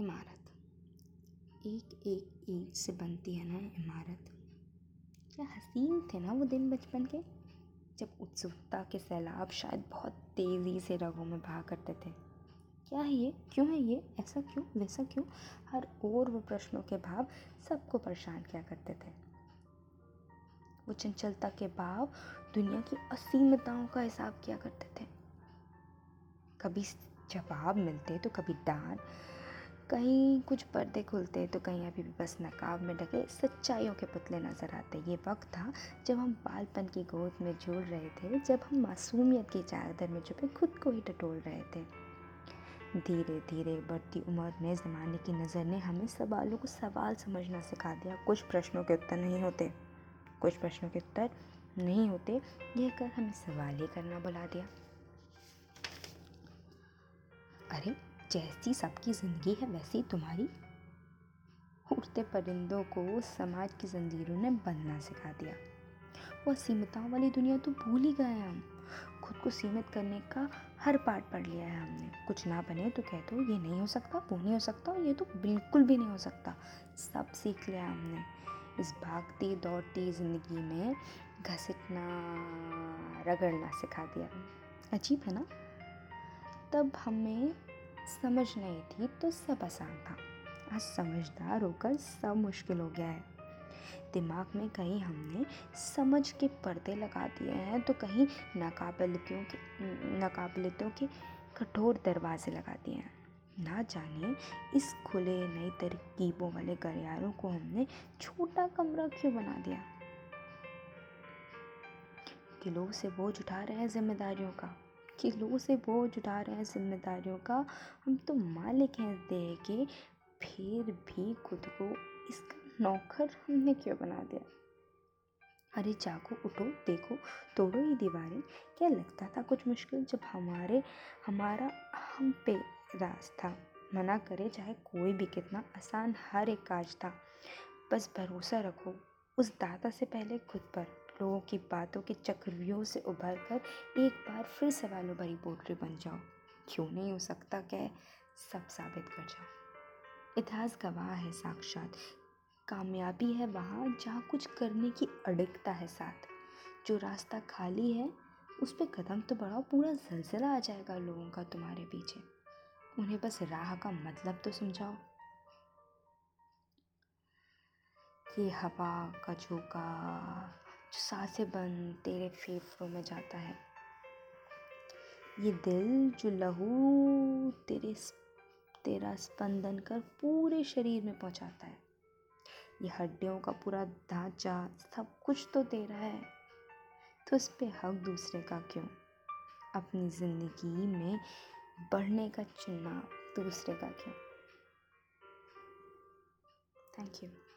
इमारत। एक एक ईंट से बनती है ना इमारत। क्या हसीन थे ना वो दिन बचपन के। जब उत्सुकता के सैलाब शायद बहुत तेज़ी से रगों में बहा करते थे। क्या है ये? क्यों है ये? ऐसा क्यों? वैसा क्यों? हर और वो प्रश्नों के भाव सबको परेशान किया करते थे। वो चंचलता के भाव दुनिया की असीमताओं का हिसाब किया करते थे। कभी जवाब मिलते तो कभी डांट कहीं कुछ पर्दे खुलते तो कहीं अभी भी बस नकाब में ढके सच्चाइयों के पुतले नज़र आते ये वक्त था जब हम बालपन की गोद में झूल रहे थे, जब हम मासूमियत की चादर में छुपे खुद को ही टटोल रहे थे। धीरे धीरे बढ़ती उम्र ने ज़माने की नज़र ने हमें सवालों को सवाल समझना सिखा दिया। कुछ प्रश्नों के उत्तर नहीं होते, कुछ प्रश्नों के उत्तर नहीं होते, यह कर हमें सवाल ही करना बुला दिया। अरे जैसी सबकी ज़िंदगी है, वैसी तुम्हारी। उड़ते परिंदों को समाज की जंजीरों ने बनना सिखा दिया। वो सीमिताओं वाली दुनिया तो भूल ही गए हम। खुद को सीमित करने का हर पार्ट पढ़ लिया है हमने। कुछ ना बने तो कह दो, ये नहीं हो सकता, वो नहीं हो सकता ये तो बिल्कुल भी नहीं हो सकता। सब सीख लिया हमने। इस भागती, दौड़ती ज़िंदगी में घसीटना, रगड़ना सिखा दिया अजीब है ना? तब हमें समझ नहीं थी तो सब आसान था। आज समझदार होकर सब मुश्किल हो गया है। दिमाग में कहीं हमने समझ के पर्दे लगा दिए हैं तो कहीं नाकाबिलियतों के नाकाबिलियतों के कठोर दरवाजे लगा दिए हैं। ना जाने इस खुले नई तरकीबों वाले गलियारों को हमने छोटा कमरा क्यों बना दिया? किलो से बोझ उठा रहे हैं जिम्मेदारियों का। किलो से बोझ उठा रहे हैं जिम्मेदारियों का, हम तो मालिक हैं दे के फिर भी खुद को इसका नौकर हमने क्यों बना दिया? अरे जागो, उठो, देखो, तोड़ो ये दीवारें। क्या लगता था कुछ मुश्किल? जब हमारे, हमारा हम पे राज था, मना करे चाहे कोई भी कितना आसान हर एक काज था। बस भरोसा रखो, उस दाता से पहले खुद पर। लोगों की बातों के चक्रव्यूह से उभर कर एक बार फिर सवालों भरी पोट्री बन जाओ। क्यों नहीं हो सकता क्या सब साबित कर जाओ? इतिहास गवाह है साक्षात। कामयाबी है वहाँ जहाँ कुछ करने की अडिगता है साथ। जो रास्ता खाली है, उस पर कदम तो बढ़ाओ, पूरा जलजला आ जाएगा लोगों का तुम्हारे पीछे। उन्हें बस राह का मतलब तो समझाओ। ये हवा का झोंका जो साँसें बंद तेरे फेफड़ों में जाता है। ये दिल जो लहू तेरे तेरा स्पंदन कर पूरे शरीर में पहुंचाता है। ये हड्डियों का पूरा ढांचा सब कुछ तो तेरा है। तो उस पर हक दूसरे का क्यों? अपनी ज़िंदगी में बढ़ने का चुनाव दूसरे का क्यों? Thank you